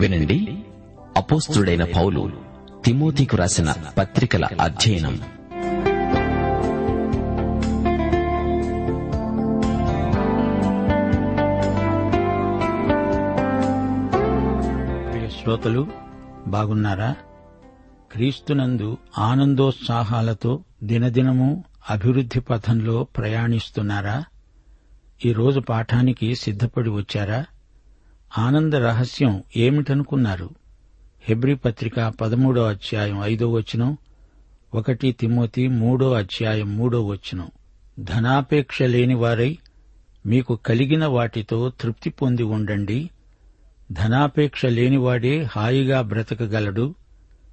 వినండి. అపోస్తుడైన పౌలు తిమోతికు రాసిన పత్రికల అధ్యయనం. శ్రోతలు బాగున్నారా? క్రీస్తునందు ఆనందోత్సాహాలతో దినదినము అభివృద్ధి పథంలో ప్రయాణిస్తున్నారా? ఈరోజు పాఠానికి సిద్ధపడి వచ్చారా? ఆనంద రహస్యం ఏమిటనుకున్నారు? హెబ్రి పత్రిక పదమూడో అధ్యాయం ఐదో వచనం ఒకటి తిమోతి మూడో అధ్యాయం మూడో వచనం. ధనాపేక్ష లేనివారై మీకు కలిగిన వాటితో తృప్తి పొంది ఉండండి. ధనాపేక్ష లేనివాడే హాయిగా బ్రతకగలడు.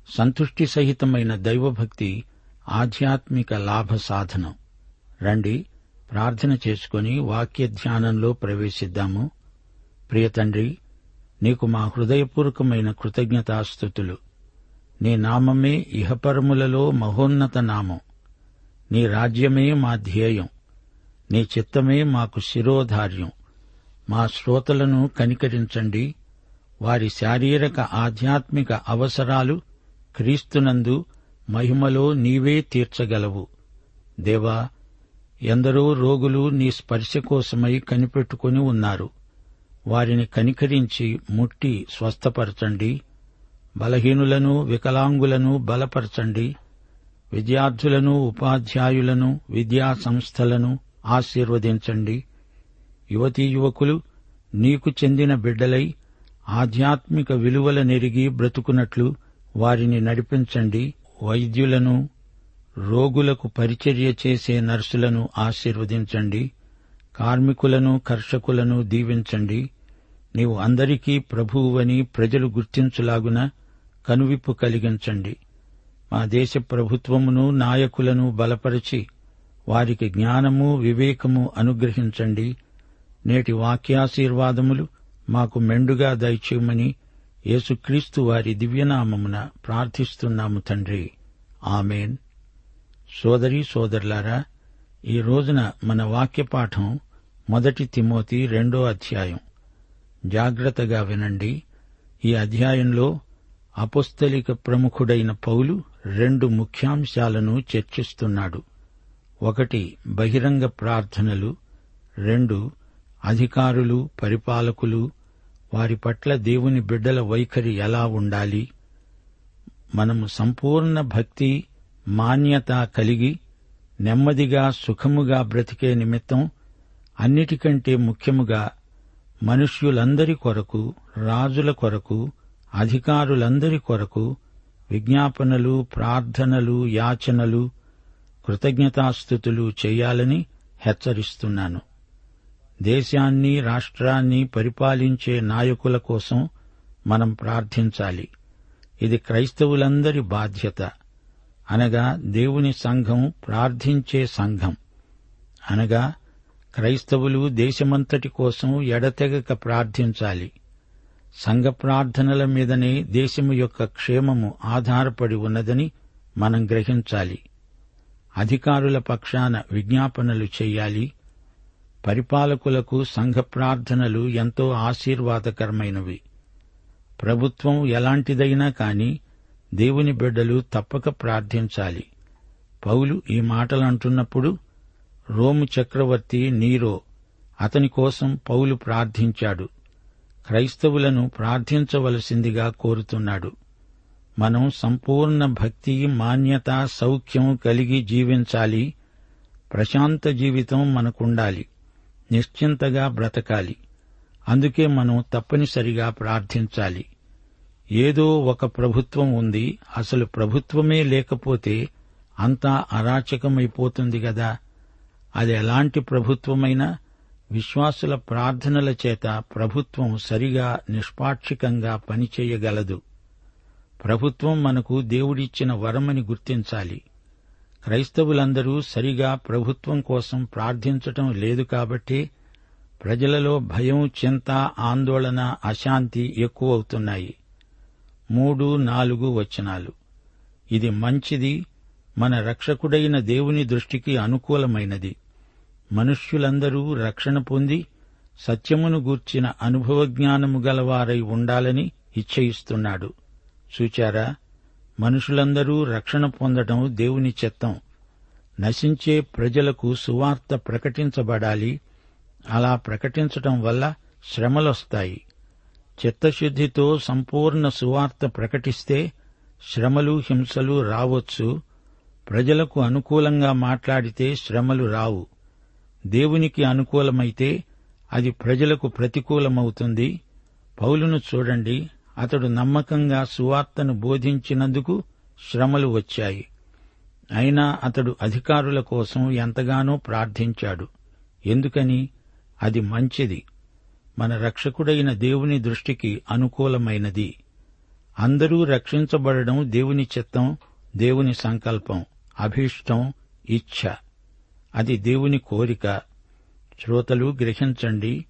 సంతుష్టి సహితమైన దైవభక్తి ఆధ్యాత్మిక లాభ సాధనం. రండి ప్రార్థన చేసుకుని వాక్య ధ్యానంలో ప్రవేశిద్దాము. ప్రియతండ్రి నీకు మా హృదయపూర్వకమైన కృతజ్ఞతాస్థుతులు నీ నామమే ఇహపరములలో మహోన్నత నామం. నీ రాజ్యమే మా ధ్యేయం. నీ చిత్తమే మాకు శిరోధార్యం. మా శ్రోతలను కనికరించండి. వారి శారీరక ఆధ్యాత్మిక అవసరాలు క్రీస్తునందు మహిమలో నీవే తీర్చగలవు. దేవా ఎందరో రోగులు నీ స్పర్శ కోసమై కనిపెట్టుకుని ఉన్నారు. వారిని కనికరించి ముట్టి స్వస్థపరచండి. బలహీనులను వికలాంగులను బలపరచండి. విద్యార్థులను ఉపాధ్యాయులను విద్యా సంస్థలను ఆశీర్వదించండి. యువతీ యువకులు నీకు చెందిన బిడ్డలై ఆధ్యాత్మిక విలువల నెరిగి బ్రతుకున్నట్లు వారిని నడిపించండి. వైద్యులను రోగులకు పరిచర్య చేసే నర్సులను ఆశీర్వదించండి. కార్మికులను కర్షకులను దీవించండి. నీవు అందరికీ ప్రభువువని ప్రజలు గుర్తించులాగున కనువిప్పు కలిగించండి. మా దేశ ప్రభుత్వమును నాయకులను బలపరిచి వారికి జ్ఞానము వివేకము అనుగ్రహించండి. నేటి వాక్యాశీర్వాదములు మాకు మెండుగా దయచేయమని యేసుక్రీస్తు వారి దివ్యనామమున ప్రార్థిస్తున్నాము తండ్రి. ఆమెన్. సోదరి సోదరులారా ఈ రోజున మన వాక్య పాఠం మొదటి తిమోతి రెండో అధ్యాయం. జాగ్రత్తగా వినండి. ఈ అధ్యాయంలో అపుస్తలిక ప్రముఖుడైన పౌలు రెండు ముఖ్యాంశాలను చర్చిస్తున్నాడు. ఒకటి బహిరంగ ప్రార్థనలు రెండు అధికారులు పరిపాలకులు వారి పట్ల దేవుని బిడ్డల వైఖరి ఎలా ఉండాలి మనము సంపూర్ణ భక్తి మాన్యత కలిగి నెమ్మదిగా సుఖముగా బ్రతికే నిమిత్తం అన్నిటికంటే ముఖ్యముగా మనుష్యులందరి కొరకు రాజుల కొరకు అధికారులందరి కొరకు విజ్ఞాపనలు ప్రార్థనలు యాచనలు కృతజ్ఞతాస్థుతులు చేయాలని హెచ్చరిస్తున్నాను. దేశాన్ని రాష్ట్రాన్ని పరిపాలించే నాయకుల కోసం మనం ప్రార్థించాలి. ఇది క్రైస్తవులందరి బాధ్యత. అనగా దేవుని సంఘం ప్రార్థించే సంఘం. అనగా క్రైస్తవులు దేశమంతటి కోసం ఎడతెగక ప్రార్థించాలి. సంఘ ప్రార్థనల మీదనే దేశము యొక్క క్షేమము ఆధారపడి ఉన్నదని మనం గ్రహించాలి. అధికారుల పక్షాన విజ్ఞాపనలు చేయాలి. పరిపాలకులకు సంఘ ప్రార్థనలు ఎంతో ఆశీర్వాదకరమైనవి. ప్రభుత్వం ఎలాంటిదైనా కాని దేవుని బిడ్డలు తప్పక ప్రార్థించాలి. పౌలు ఈ మాటలు అంటున్నప్పుడు రోము చక్రవర్తి నీరో అతని కోసం పౌలు ప్రార్థించాడు. క్రైస్తవులను ప్రార్థించవలసిందిగా కోరుతున్నాడు. మనం సంపూర్ణ భక్తి మాన్యత సౌఖ్యం కలిగి జీవించాలి. ప్రశాంత జీవితం మనకుండాలి. నిశ్చింతగా బ్రతకాలి. అందుకే మనం తప్పనిసరిగా ప్రార్థించాలి. ఏదో ఒక ప్రభుత్వం ఉంది అసలు ప్రభుత్వమే లేకపోతే అంతా అరాచకమైపోతుంది గదా అది ఎలాంటి ప్రభుత్వమైనా విశ్వాసుల ప్రార్థనల చేత ప్రభుత్వం సరిగా నిష్పాక్షికంగా పనిచేయగలదు. ప్రభుత్వం మనకు దేవుడిచ్చిన వరమని గుర్తించాలి. క్రైస్తవులందరూ సరిగా ప్రభుత్వం కోసం ప్రార్థించటం లేదు కాబట్టే ప్రజలలో భయం చింత ఆందోళన అశాంతి ఎక్కువవుతున్నాయి. మూడు నాలుగు వచనాలు. ఇది మంచిది మన రక్షకుడైన దేవుని దృష్టికి అనుకూలమైనది. మనుష్యులందరూ రక్షణ పొంది సత్యమును గూర్చిన అనుభవజ్ఞానము గలవారై ఉండాలని ఇచ్చయిస్తున్నాడు చూచారా? మనుషులందరూ రక్షణ పొందడం దేవుని చిత్తం. నశించే ప్రజలకు సువార్త ప్రకటించబడాలి. అలా ప్రకటించటం వల్ల శ్రమలొస్తాయి. చిత్తశుద్దితో సంపూర్ణ సువార్త ప్రకటిస్తే శ్రమలు హింసలు రావచ్చు. ప్రజలకు అనుకూలంగా మాట్లాడితే శ్రమలు రావు. దేవునికి అనుకూలమైతే అది ప్రజలకు ప్రతికూలమవుతుంది. పౌలును చూడండి. అతడు నమ్మకంగా సువార్తను బోధించినందుకు శ్రమలు వచ్చాయి. అయినా అతడు అధికారుల కోసం ఎంతగానో ప్రార్థించాడు. ఎందుకని? అది మంచిది. మన రక్షకుడైన దేవుని దృష్టికి అనుకూలమైనది. అందరూ రక్షించబడడం దేవుని చిత్తం దేవుని సంకల్పం అభీష్టం ఇచ్ఛ. అది దేవుని కోరిక. శ్రోతలు గ్రహించండి.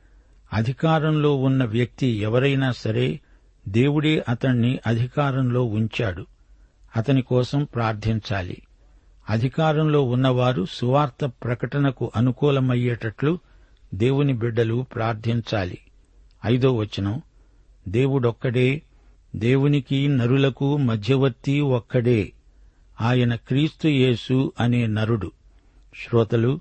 అధికారంలో ఉన్న వ్యక్తి ఎవరైనా సరే దేవుడే అతణ్ణి అధికారంలో ఉంచాడు. అతని కోసం ప్రార్థించాలి. అధికారంలో ఉన్నవారు సువార్త ప్రకటనకు అనుకూలమయ్యేటట్లు దేవుని బిడ్డలు ప్రార్థించాలి. ఐదో వచనం. దేవుడొక్కడే దేవునికి నరులకు మధ్యవర్తి ఒక్కడే. ఆయన క్రీస్తు యేసు అనే నరుడు. శ్రోతలు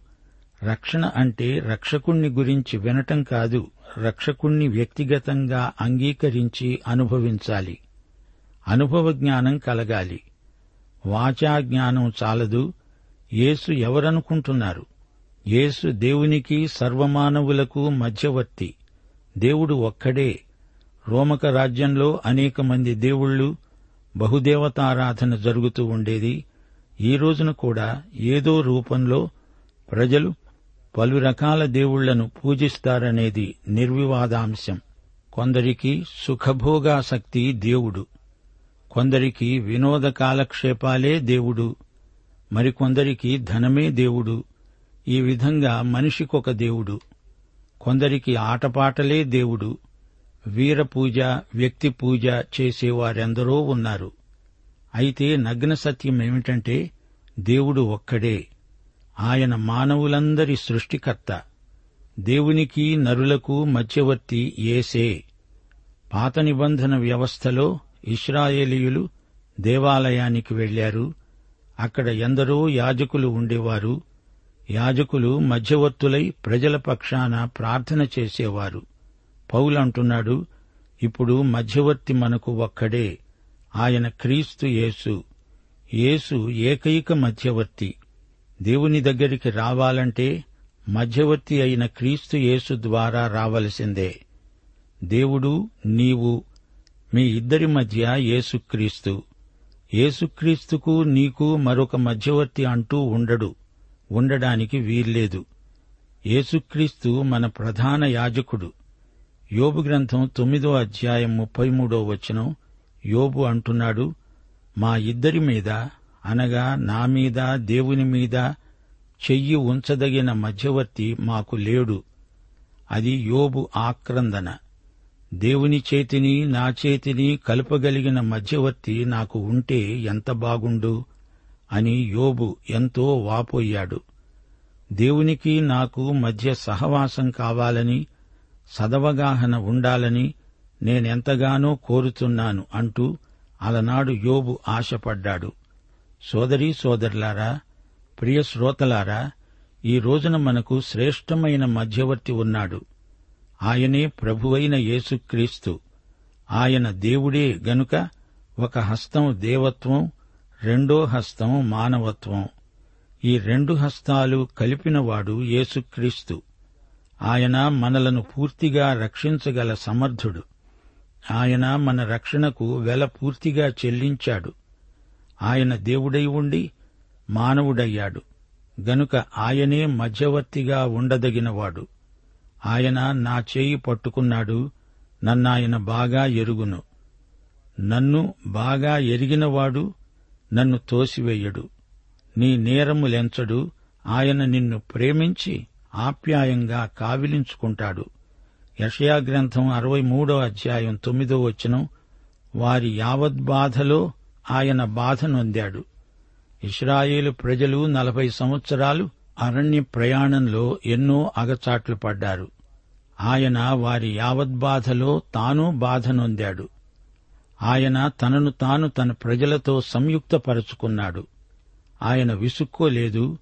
రక్షణ అంటే రక్షకుణ్ణి గురించి వినటం కాదు రక్షకుణ్ణి వ్యక్తిగతంగా అంగీకరించి అనుభవించాలి. అనుభవ జ్ఞానం కలగాలి. వాచా జ్ఞానం చాలదు. యేసు ఎవరనుకుంటున్నారు? యేసు దేవునికి సర్వమానవులకు మధ్యవర్తి. దేవుడు ఒక్కడే. రోమక రాజ్యంలో అనేక మంది దేవుళ్ళు బహుదేవతారాధన జరుగుతూ ఉండేది. ఈ రోజున కూడా ఏదో రూపంలో ప్రజలు పలు రకాల దేవుళ్ళను పూజిస్తారనేది నిర్వివాదాంశం. కొందరికి సుఖభోగాసక్తి దేవుడు. కొందరికి వినోద కాలక్షేపాలే దేవుడు. మరికొందరికి ధనమే దేవుడు. ఈ విధంగా మనిషికొక దేవుడు. కొందరికి ఆటపాటలే దేవుడు. వీరపూజ వ్యక్తి పూజ చేసేవారెందరో ఉన్నారు. అయితే నగ్న సత్యం ఏమిటంటే దేవుడు ఒక్కడే. ఆయన మానవులందరి సృష్టికర్త. దేవునికి నరులకు మధ్యవర్తి ఏసే పాత నిబంధన వ్యవస్థలో ఇస్రాయేలీయులు దేవాలయానికి వెళ్ళారు అక్కడ ఎందరో యాజకులు ఉండేవారు. యాజకులు మధ్యవర్తులై ప్రజల పక్షాన ప్రార్థన చేసేవారు. పౌలంటున్నాడు ఇప్పుడు మధ్యవర్తి మనకు ఒక్కడే. ఆయన క్రీస్తు యేసు. యేసు ఏకైక మధ్యవర్తి. దేవుని దగ్గరికి రావాలంటే మధ్యవర్తి అయిన క్రీస్తు యేసు ద్వారా రావలసిందే. దేవుడు నీవు మీ ఇద్దరి మధ్య యేసుక్రీస్తు యేసుక్రీస్తుకు నీకు మరొక మధ్యవర్తి అంటూ ఉండడు. ఉండడానికి వీల్లేదు. యేసుక్రీస్తు మన ప్రధాన యాజకుడు. యోబు గ్రంథం తొమ్మిదో అధ్యాయం ముప్పై మూడో వచనం యోబు అంటున్నాడు మా ఇద్దరి మీద అనగా నా మీద దేవుని మీద చెయ్యి ఉంచదగిన మధ్యవర్తి మాకు లేడు. అది యోబు ఆక్రందన. దేవుని చేతిని నా చేతిని కలుపగలిగిన మధ్యవర్తి నాకు ఉంటే ఎంత బాగుండు? అని యోబు ఎంతో వాపోయాడు. దేవునికి నాకు మధ్య సహవాసం కావాలని సదవగాహన ఉండాలని నేనెంతగానో కోరుతున్నాను అంటూ అలనాడు యోబు ఆశపడ్డాడు. సోదరీ సోదరులారా ప్రియ శ్రోతలారా ఈ రోజున మనకు శ్రేష్టమైన మధ్యవర్తి ఉన్నాడు. ఆయనే ప్రభువైన యేసుక్రీస్తు. ఆయన దేవుడే గనుక ఒక హస్తం దేవత్వం రెండో హస్తం మానవత్వం. ఈ రెండు హస్తాలు కలిపినవాడు యేసుక్రీస్తు. ఆయన మనలను పూర్తిగా రక్షించగల సమర్థుడు. ఆయన మన రక్షణకు వెల పూర్తిగా చెల్లించాడు. ఆయన దేవుడై ఉండి మానవుడయ్యాడు. గనుక ఆయనే మధ్యవర్తిగా ఉండదగినవాడు. ఆయన నా చేయి పట్టుకున్నాడు నన్నాయన బాగా ఎరుగును. నన్ను బాగా ఎరిగినవాడు నన్ను తోసివేయడు. నీ నేరములెంచడు ఆయన నిన్ను ప్రేమించి ఆప్యాయంగా కావిలించుకుంటాడు. యషయా గ్రంథం అరవై మూడో అధ్యాయం తొమ్మిదో వచనం వారి యావద్బాధలో ఆయన బాధ నొందాడు. ఇస్రాయేలు ప్రజలు నలభై సంవత్సరాలు అరణ్య ప్రయాణంలో ఎన్నో అగచాట్లు పడ్డారు. ఆయన వారి యావద్బాధలో తాను బాధ నొందాడు. ఆయన తనను తాను తన ప్రజలతో సంయుక్తపరుచుకున్నాడు. ఆయన విసుక్కోలేదు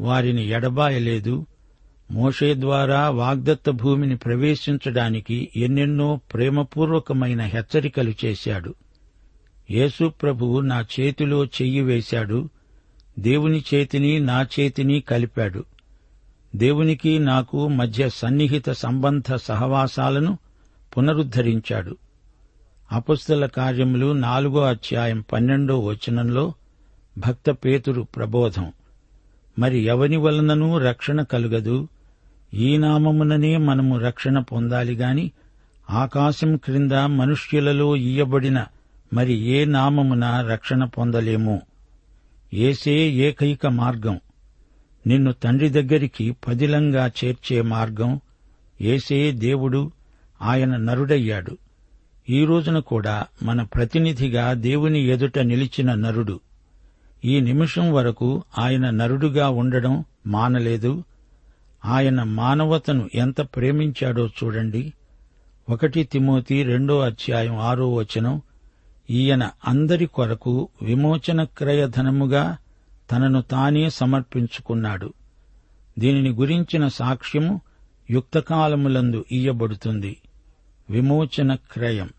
వారిని ఎడబాయలేదు మోషే ద్వారా వాగ్దత్త భూమిని ప్రవేశించడానికి ఎన్నెన్నో ప్రేమపూర్వకమైన హెచ్చరికలు చేశాడు. యేసు ప్రభువు నా చేతిలో చెయ్యి వేశాడు. దేవుని చేతిని నా చేతిని కలిపాడు. దేవునికి నాకు మధ్య సన్నిహిత సంబంధ సహవాసాలను పునరుద్ధరించాడు. అపుస్తల కార్యములు నాలుగో అధ్యాయం పన్నెండో వచనంలో భక్త పేతురు ప్రబోధం. మరి ఎవని వలననూ రక్షణ కలుగదు? ఈ నామముననే మనము రక్షణ పొందాలి గాని ఆకాశం క్రింద మనుష్యులలో ఇయ్యబడిన మరి ఏ నామమున రక్షణ పొందలేము? ఏసే ఏకైక మార్గం. నిన్ను తండ్రి దగ్గరికి పదిలంగా చేర్చే మార్గం ఏసే దేవుడు ఆయన నరుడయ్యాడు. ఈ రోజున కూడా మన ప్రతినిధిగా దేవుని ఎదుట నిలిచిన నరుడు. ఈ నిమిషం వరకు ఆయన నరుడుగా ఉండడం మానలేదు ఆయన మానవతను ఎంత ప్రేమించాడో చూడండి. ఒకటి తిమోతి రెండో అధ్యాయం ఆరో వచనం. ఈయన అందరి కొరకు విమోచన క్రయధనముగా తనను తానే సమర్పించుకున్నాడు. దీనిని గురించిన సాక్ష్యము యుక్తకాలములందు ఇయ్యబడుతుంది. విమోచన క్రయం.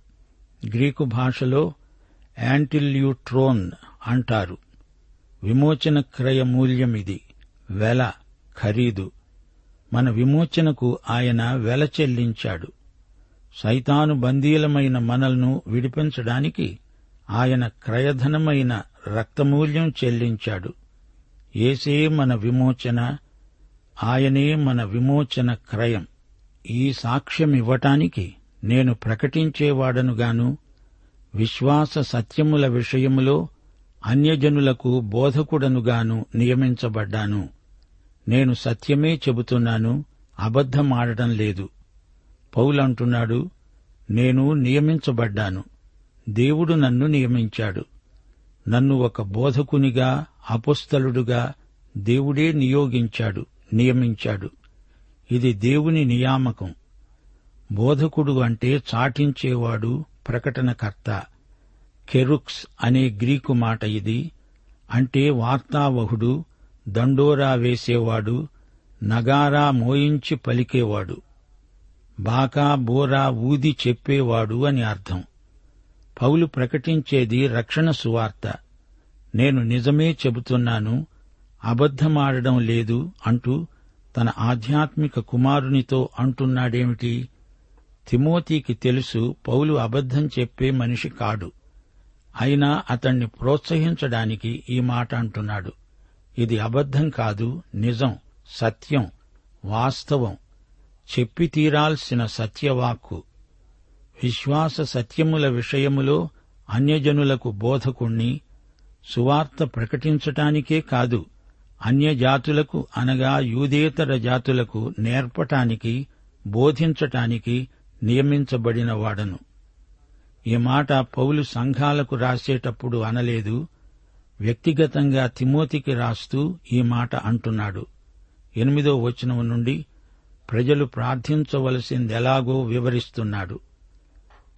గ్రీకు భాషలో యాంటిల్యూట్రోన్ అంటారు. విమోచన క్రయ మూల్యమిది. వెల ఖరీదు. మన విమోచనకు ఆయన వెల చెల్లించాడు. సైతాను బందీలమైన మనల్ను విడిపించడానికి ఆయన క్రయధనమైన రక్తమూల్యం చెల్లించాడు. ఏసే మన విమోచన ఆయనే మన విమోచన క్రయం. ఈ సాక్ష్యమివ్వటానికి నేను ప్రకటించేవాడనుగాను విశ్వాస సత్యముల విషయములో అన్యజనులకు బోధకుడనుగాను నియమించబడ్డాను. నేను సత్యమే చెబుతున్నాను అబద్ధమాడటం లేదు. పౌలంటున్నాడు నేను నియమించబడ్డాను. దేవుడు నన్ను నియమించాడు. నన్ను ఒక బోధకునిగా అపుస్తలుడుగా దేవుడే నియోగించాడు నియమించాడు. ఇది దేవుని నియామకం. బోధకుడు అంటే చాటించేవాడు ప్రకటనకర్త. కెరుక్స్ అనే గ్రీకు మాట ఇది. అంటే వార్తావహుడు దండోరా వేసేవాడు నగారా మోయించి పలికేవాడు బాకా బోరా ఊది చెప్పేవాడు అని అర్థం. పౌలు ప్రకటించేది రక్షణ సువార్త. నేను నిజమే చెబుతున్నాను అబద్ధమాడడం లేదు అంటూ తన ఆధ్యాత్మిక కుమారునితో అంటున్నాడేమిటి? తిమోతికి తెలుసు పౌలు అబద్ధం చెప్పే మనిషి కాడు. అయినా అతణ్ణి ప్రోత్సహించడానికి ఈ మాట అంటున్నాడు. ఇది అబద్ధం కాదు నిజం సత్యం వాస్తవం. చెప్పి తీరాల్సిన సత్యవాక్కు. విశ్వాస సత్యముల విషయములో అన్యజనులకు బోధకుణ్ణి సువార్త ప్రకటించటానికే కాదు అన్యజాతులకు అనగా యూదేతర జాతులకు నేర్పటానికి బోధించటానికి నియమించబడినవాడను. ఈ మాట పౌలు సంఘాలకు రాసేటప్పుడు అనలేదు వ్యక్తిగతంగా తిమోతికి రాస్తూ ఈ మాట అంటున్నాడు. ఎనిమిదో వచనం నుండి ప్రజలు ప్రార్థించవలసిందెలాగో వివరిస్తున్నాడు.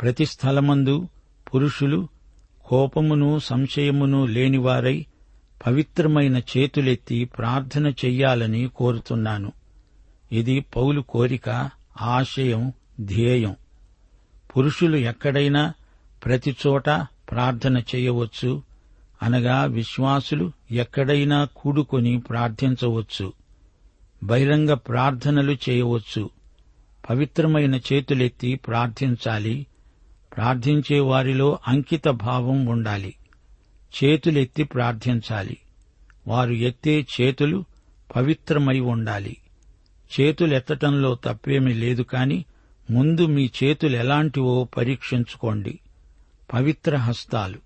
ప్రతి స్థలమందు పురుషులు కోపమును సంశయమును లేనివారై పవిత్రమైన చేతులెత్తి ప్రార్థన చెయ్యాలని కోరుతున్నాను. ఇది పౌలు కోరిక ఆశయం ధ్యేయం. పురుషులు ఎక్కడైనా ప్రతిచోట ప్రార్థన చేయవచ్చు. అనగా విశ్వాసులు ఎక్కడైనా కూడుకొని ప్రార్థించవచ్చు బహిరంగ ప్రార్థనలు చేయవచ్చు పవిత్రమైన చేతులెత్తి ప్రార్థించాలి ప్రార్థించే వారిలో అంకిత భావం ఉండాలి చేతులెత్తి ప్రార్థించాలి. వారు ఎత్తే చేతులు పవిత్రమై ఉండాలి. చేతులెత్తటంలో తప్పేమీ లేదు కాని ముందు మీ చేతులు ఎలాంటివో పరీక్షించుకోండి. పవిత్ర హస్తాలు.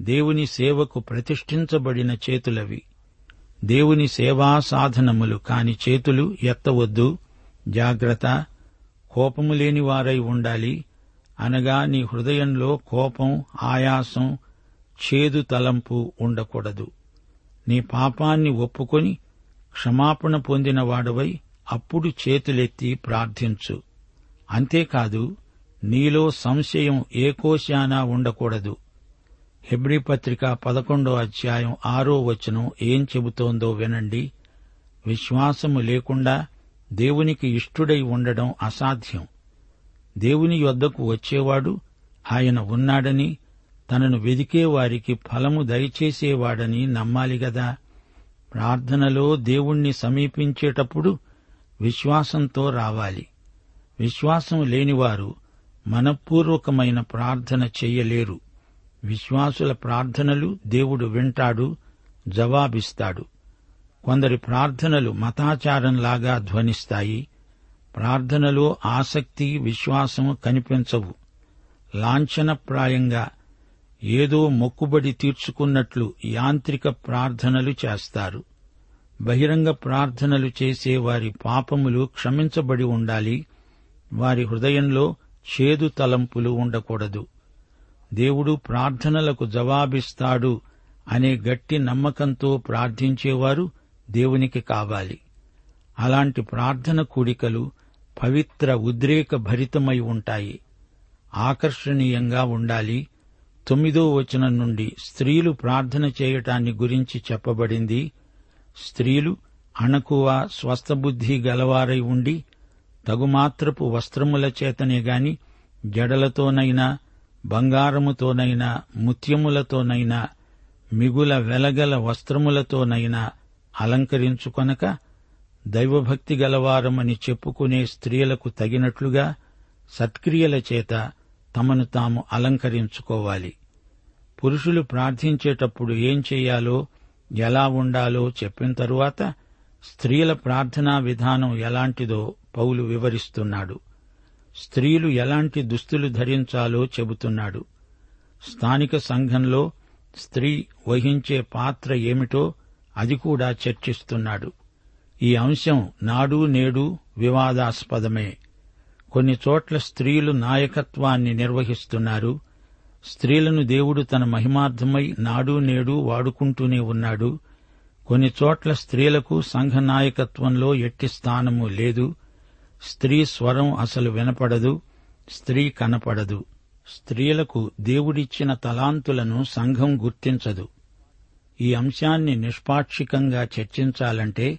దేవుని సేవకు ప్రతిష్ఠించబడిన చేతులవి. దేవుని సేవా సాధనములు కాని చేతులు ఎత్తవద్దు. జాగ్రత్త. కోపము లేని వారై ఉండాలి. అనగా నీ హృదయంలో కోపం ఆయాసం చేదు తలంపు ఉండకూడదు. నీ పాపాన్ని ఒప్పుకొని క్షమాపణ పొందిన వాడవై అప్పుడు చేతులెత్తి ప్రార్థించు. అంతేకాదు నీలో సంశయం ఏకోశానా ఉండకూడదు. హెబ్రి పత్రిక పదకొండో అధ్యాయం ఆరో వచనం ఏం చెబుతోందో వినండి. విశ్వాసము లేకుండా దేవునికి ఇష్టుడై ఉండడం అసాధ్యం. దేవుని యొద్దకు వచ్చేవాడు ఆయన ఉన్నాడని తనను వెదికే వారికి ఫలము దయచేసేవాడని నమ్మాలి గదా. ప్రార్థనలో దేవుణ్ణి సమీపించేటప్పుడు విశ్వాసంతో రావాలి. విశ్వాసం లేనివారు మనపూర్వకమైన ప్రార్థన చెయ్యలేరు విశ్వాసుల ప్రార్థనలు దేవుడు వింటాడు జవాబిస్తాడు. కొందరి ప్రార్థనలు మతాచారంలాగా ధ్వనిస్తాయి. ప్రార్థనలో ఆసక్తి విశ్వాసం కనిపించవు. లాంఛనప్రాయంగా ఏదో మొక్కుబడి తీర్చుకున్నట్లు యాంత్రిక ప్రార్థనలు చేస్తారు. బహిరంగ ప్రార్థనలు చేసే వారి పాపములు క్షమించబడి ఉండాలి. వారి హృదయంలో చేదు తలంపులు ఉండకూడదు. దేవుడు ప్రార్థనలకు జవాబిస్తాడు అనే గట్టి నమ్మకంతో ప్రార్థించేవారు దేవునికి కావాలి. అలాంటి ప్రార్థన కూడికలు పవిత్ర ఉద్రేక భరితమై ఉంటాయి. ఆకర్షణీయంగా ఉండాలి. తొమ్మిదో వచనం నుండి స్త్రీలు ప్రార్థన చేయటాన్ని గురించి చెప్పబడింది. స్త్రీలు అణకువ స్వస్థబుద్ధి గలవారై ఉండి తగుమాత్రపు వస్త్రముల చేతనే గాని జడలతోనైనా బంగారముతోనైనా ముత్యములతోనైనా మిగుల వెలగల వస్త్రములతోనైనా అలంకరించుకొనక దైవభక్తి గలవారమని చెప్పుకునే స్త్రీలకు తగినట్లుగా సత్క్రియల చేత తమను తాము అలంకరించుకోవాలి. పురుషులు ప్రార్థించేటప్పుడు ఏం చేయాలో ఎలా ఉండాలో చెప్పిన తరువాత స్త్రీల ప్రార్థనా విధానం ఎలాంటిదో పౌలు వివరిస్తున్నాడు. స్త్రీలు ఎలాంటి దుస్తులు ధరించాలో చెబుతున్నాడు. స్థానిక సంఘంలో స్త్రీ వహించే పాత్ర ఏమిటో అది కూడా చర్చిస్తున్నాడు. ఈ అంశం నాడు నేడు వివాదాస్పదమే. కొన్ని చోట్ల స్త్రీలు నాయకత్వాన్ని నిర్వహిస్తున్నారు. స్త్రీలను దేవుడు తన మహిమార్థమై నాడు నేడు వాడుకుంటూనే ఉన్నాడు. కొన్ని చోట్ల స్త్రీలకు సంఘ నాయకత్వంలో ఎట్టి స్థానము లేదు. స్త్రీ స్వరం అసలు వినపడదు స్త్రీ కనపడదు. స్త్రీలకు దేవుడిచ్చిన తలాంతులను సంఘం గుర్తించదు. ఈ అంశాన్ని నిష్పాక్షికంగా చర్చించాలంటే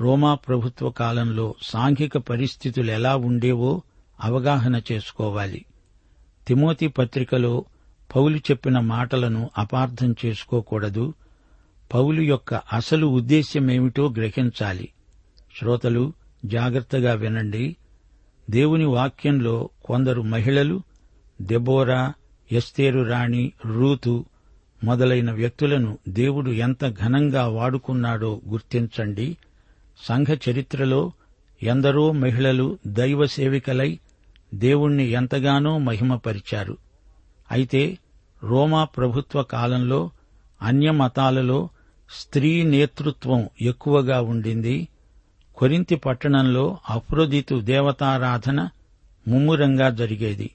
రోమా ప్రభుత్వ కాలంలో సాంఘిక పరిస్థితులు ఎలా ఉండేవో అవగాహన చేసుకోవాలి. తిమోతి పత్రికలో పౌలు చెప్పిన మాటలను అపార్థం చేసుకోకూడదు. పౌలు యొక్క అసలు ఉద్దేశ్యమేమిటో గ్రహించాలి. శ్రోతలు జాగ్రత్తగా వినండి. దేవుని వాక్యంలో కొందరు మహిళలు దెబోరా ఎస్తేరు రాణి రూతు మొదలైన వ్యక్తులను దేవుడు ఎంత ఘనంగా వాడుకున్నాడో గుర్తించండి. సంఘ చరిత్రలో ఎందరో మహిళలు దైవ సేవికలై దేవుణ్ణి ఎంతగానో మహిమపరిచారు. అయితే రోమా ప్రభుత్వ కాలంలో అన్య మతాలలో స్త్రీ నేతృత్వం ఎక్కువగా ఉండింది. కొరింతి పట్టణంలో అఫ్రోదితు దేవతారాధన ముమ్మురంగా జరిగేది.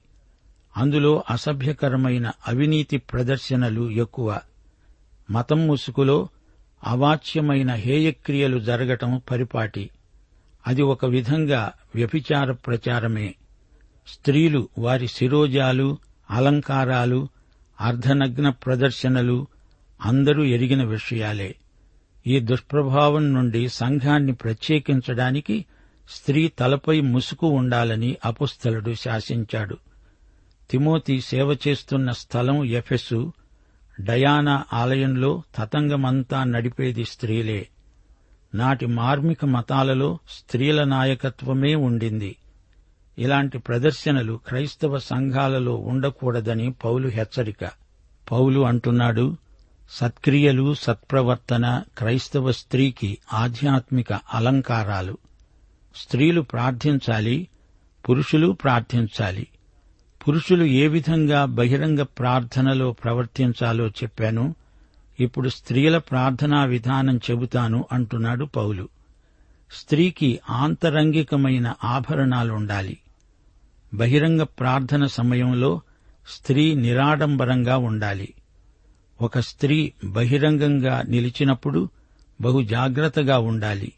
అందులో అసభ్యకరమైన అవినీతి ప్రదర్శనలు ఎక్కువ. మతం ముసుగులో అవాచ్యమైన హేయక్రియలు జరగటం పరిపాటి. అది ఒక విధంగా వ్యభిచార ప్రచారమే. స్త్రీలు వారి శిరోజాలు అలంకారాలు అర్ధనగ్న ప్రదర్శనలు అందరూ ఎరిగిన విషయాలే. ఈ దుష్ప్రభావం నుండి సంఘాన్ని ప్రత్యేకించడానికి స్త్రీ తలపై ముసుగు ఉండాలని అపుస్థలుడు శాసించాడు. తిమోతి సేవ చేస్తున్న స్థలం ఎఫెసు డయానా ఆలయంలో తతంగమంతా నడిపేది స్త్రీలే. నాటి మార్మిక మతాలలో స్త్రీల నాయకత్వమే ఉండింది. ఇలాంటి ప్రదర్శనలు క్రైస్తవ సంఘాలలో ఉండకూడదని పౌలు హెచ్చరిక. పౌలు అంటున్నాడు సత్క్రియలు సత్ప్రవర్తన క్రైస్తవ స్త్రీకి ఆధ్యాత్మిక అలంకారాలు. స్త్రీలు ప్రార్థించాలి పురుషులు ప్రార్థించాలి. పురుషులు ఏ విధంగా బహిరంగ ప్రార్థనలో ప్రవర్తించాలో చెప్పాను. ఇప్పుడు స్త్రీల ప్రార్థనా విధానం చెబుతాను అంటున్నాడు పౌలు. స్త్రీకి ఆంతరంగికమైన ఆభరణాలుండాలి. బహిరంగ ప్రార్థన సమయంలో స్త్రీ నిరాడంబరంగా ఉండాలి. ఒక స్త్రీ బహిరంగంగా నిలిచినప్పుడు బహు జాగ్రత్తగా ఉండాలి.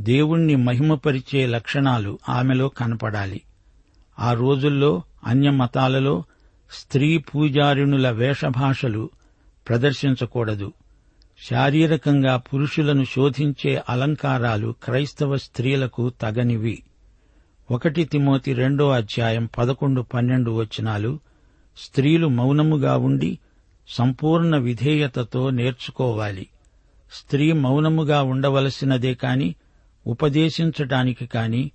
దేవుణ్ణి మహిమపరిచే లక్షణాలు ఆమెలో కనపడాలి. ఆ రోజుల్లో అన్య మతాలలో స్త్రీ పూజారిణుల వేషభాషలు ప్రదర్శించకూడదు. శారీరకంగా పురుషులను శోధించే అలంకారాలు క్రైస్తవ స్త్రీలకు తగనివి. ఒకటి తిమోతి రెండో అధ్యాయం పదకొండు పన్నెండు వచనాలు స్త్రీలు మౌనముగా ఉండి సంపూర్ణ విధేయతతో నేర్చుకోవాలి. స్త్రీ మౌనముగా ఉండవలసినదే కాని ఉపదేశించటానికి కాని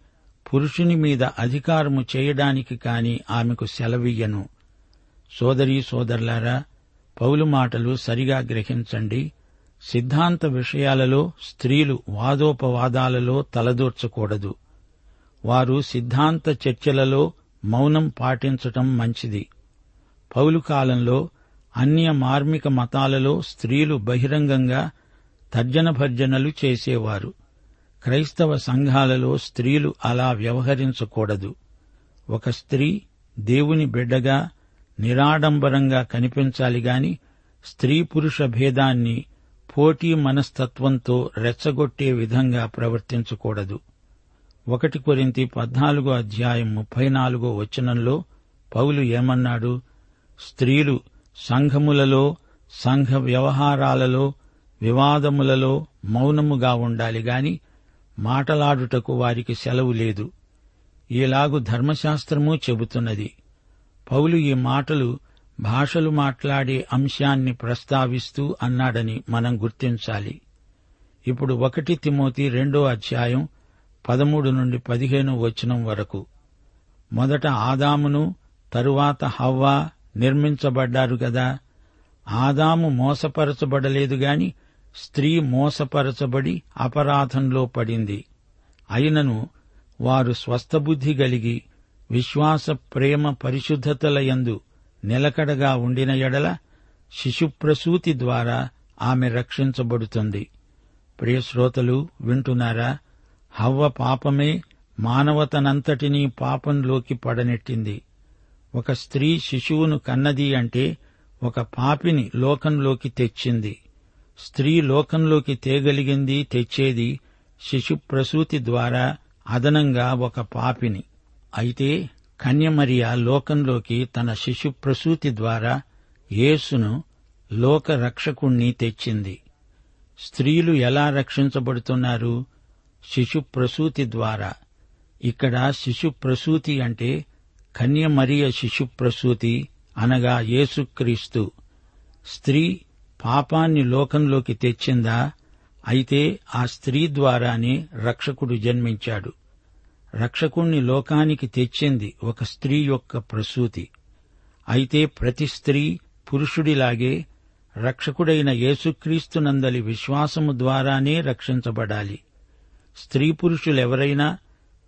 పురుషుని మీద అధికారము చేయడానికి కాని ఆమెకు సెలవియ్యను. సోదరీ సోదరులారా పౌలు మాటలు సరిగా గ్రహించండి. సిద్ధాంత విషయాలలో స్త్రీలు వాదోపవాదాలలో తలదూర్చకూడదు. వారు సిద్ధాంత చర్చలలో మౌనం పాటించటం మంచిది. పౌలు కాలంలో అన్య మార్మిక మతాలలో స్త్రీలు బహిరంగంగా తర్జన భర్జనలు చేసేవారు. క్రైస్తవ సంఘాలలో స్త్రీలు అలా వ్యవహరించకూడదు. ఒక స్త్రీ దేవుని బిడ్డగా నిరాడంబరంగా కనిపించాలి గాని స్త్రీ పురుష భేదాన్ని పోటీ మనస్తత్వంతో రెచ్చగొట్టే విధంగా ప్రవర్తించకూడదు. ఒకటి కొరింతి పద్నాలుగో అధ్యాయం ముప్పై నాలుగో వచనంలో పౌలు ఏమన్నాడు? స్త్రీలు సంఘములలో సంఘ వ్యవహారాలలో వివాదములలో మౌనముగా ఉండాలి గాని మాటలాడుటకు వారికి సెలవు లేదు. ఇలాగు ధర్మశాస్త్రము చెబుతున్నది. పౌలు ఈ మాటలు భాషలు మాట్లాడే అంశాన్ని ప్రస్తావిస్తూ అన్నాడని మనం గుర్తించాలి. ఇప్పుడు ఒకటి తిమోతి రెండో అధ్యాయం పదమూడు నుండి పదిహేను వచనం వరకు. మొదట ఆదామును తరువాత హవ్వా నిర్మించబడ్డారు కదా. ఆదాము మోసపరచబడలేదు గాని స్త్రీ మోసపరచబడి అపరాధంలో పడింది. అయినను వారు స్వస్థబుద్ధి గలిగి విశ్వాస ప్రేమ పరిశుద్ధతలయందు నిలకడగా ఉండిన ఎడల శిశుప్రసూతి ద్వారా ఆమె రక్షించబడుతుంది. ప్రియశ్రోతలు వింటున్నారా? హవ్వ పాపమే మానవతనంతటినీ పాపంలోకి పడనెట్టింది. ఒక స్త్రీ శిశువును కన్నది అంటే ఒక పాపిని లోకంలోకి తెచ్చింది. స్త్రీ లోకంలోకి తేగలిగింది తెచ్చేది శిశు ప్రసూతి ద్వారా అదనంగా ఒక పాపిని. అయితే కన్యమరియ లోకంలోకి తన శిశు ప్రసూతి ద్వారా యేసును లోక రక్షకుణ్ణి తెచ్చింది. స్త్రీలు ఎలా రక్షించబడుతున్నారు? శిశు ప్రసూతి ద్వారా. ఇక్కడ శిశు ప్రసూతి అంటే కన్యమరియ శిశు ప్రసూతి అనగా యేసుక్రీస్తు. స్త్రీ పాపాన్ని లోకంలోకి తెచ్చిందా? అయితే ఆ స్త్రీ ద్వారానే రక్షకుడు జన్మించాడు. రక్షకుణ్ణి లోకానికి తెచ్చింది ఒక స్త్రీ యొక్క ప్రసూతి. అయితే ప్రతి స్త్రీ పురుషుడిలాగే రక్షకుడైన యేసుక్రీస్తునందలి విశ్వాసము ద్వారానే రక్షించబడాలి. స్త్రీ పురుషులెవరైనా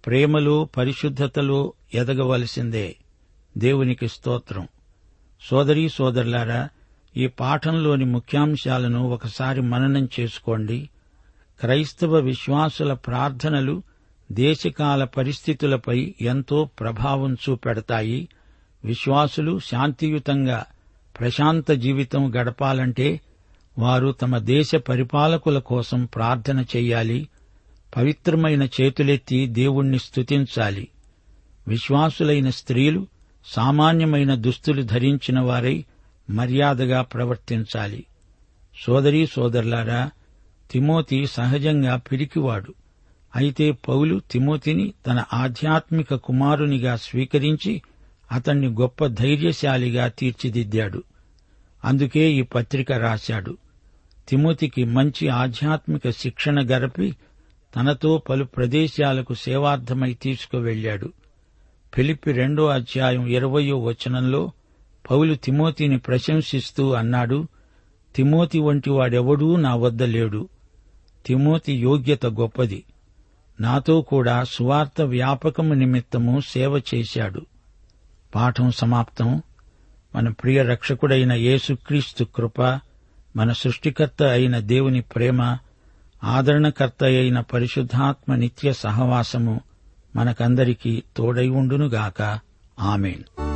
ప్రేమలో పరిశుద్ధతలో ఎదగవలసిందే. దేవునికి స్తోత్రం. సోదరీ సోదరులారా ఈ పాఠంలోని ముఖ్యాంశాలను ఒకసారి మననం చేసుకోండి. క్రైస్తవ విశ్వాసుల ప్రార్థనలు దేశకాల పరిస్థితులపై ఎంతో ప్రభావం చూపెడతాయి. విశ్వాసులు శాంతియుతంగా ప్రశాంత జీవితం గడపాలంటే వారు తమ దేశ పరిపాలకుల కోసం ప్రార్థన చెయ్యాలి పవిత్రమైన చేతులెత్తి దేవుణ్ణి స్తుతించాలి. విశ్వాసులైన స్త్రీలు సామాన్యమైన దుస్తులు ధరించిన వారై మర్యాదగా ప్రవర్తించాలి. సోదరీ సోదరులారా తిమోతి సహజంగా పిరికివాడు. అయితే పౌలు తిమోతిని తన ఆధ్యాత్మిక కుమారునిగా స్వీకరించి అతన్ని గొప్ప ధైర్యశాలిగా తీర్చిదిద్దాడు. అందుకే ఈ పత్రిక రాశాడు. తిమోతికి మంచి ఆధ్యాత్మిక శిక్షణ గరపి తనతో పలు ప్రదేశాలకు సేవార్థమై తీసుకువెళ్ళాడు ఫిలిప్పి రెండో అధ్యాయం ఇరవయో వచనంలో పౌలు తిమోతిని ప్రశంసిస్తూ అన్నాడు తిమోతి వంటి వాడెవడూ నా వద్ద లేడు. తిమోతి యోగ్యత గొప్పది. నాతో కూడా సువార్త వ్యాపకము నిమిత్తము సేవ చేశాడు. పాఠం సమాప్తం. మన ప్రియ రక్షకుడైన యేసుక్రీస్తు కృప మన సృష్టికర్త అయిన దేవుని ప్రేమ ఆదరణకర్త అయిన పరిశుద్ధాత్మ నిత్య సహవాసము మనకందరికీ తోడై ఉండునుగాక. ఆమెన్.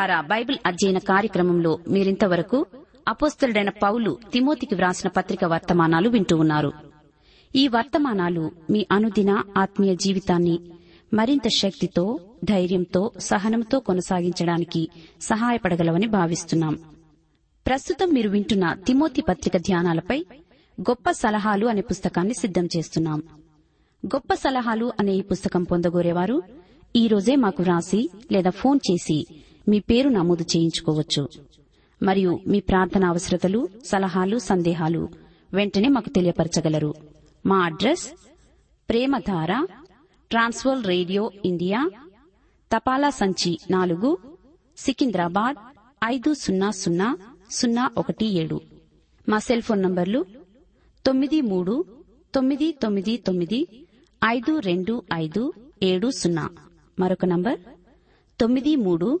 ప్రేమధార బైబిల్ అధ్యయన కార్యక్రమంలో మీరింతవరకు అపోస్తలుడైన పౌలు తిమోతికి వ్రాసిన పత్రిక వర్తమానాలు వింటూ ఉన్నారు. ఈ వర్తమానాలు మీ అనుదిన ఆత్మీయ జీవితాన్ని మరింత శక్తితో ధైర్యంతో సహనంతో కొనసాగించడానికి సహాయపడగలవని భావిస్తున్నాం. ప్రస్తుతం మీరు వింటున్న తిమోతి పత్రిక ధ్యానాలపై గొప్ప సలహాలు అనే పుస్తకాన్ని సిద్ధం చేస్తున్నాం. గొప్ప సలహాలు అనే ఈ పుస్తకం పొందగోరేవారు ఈ రోజే మాకు వ్రాసి లేదా ఫోన్ చేసి మీ పేరు నమోదు చేయించుకోవచ్చు. మరియు మీ ప్రార్థన అవసరతలు సలహాలు సందేహాలు వెంటనే మాకు తెలియపరచగలరు. మా address Premadhara trans world radio India తపాలా సంచి నాలుగు సికింద్రాబాద్ ఐదు సున్నా సున్నా సున్నా ఒకటి ఏడు. మా సెల్ ఫోన్ నంబర్లు తొమ్మిది మూడు తొమ్మిది తొమ్మిది తొమ్మిది ఐదు రెండు ఐదు ఏడు సున్నా. మరొక నంబర్ తొమ్మిది మూడు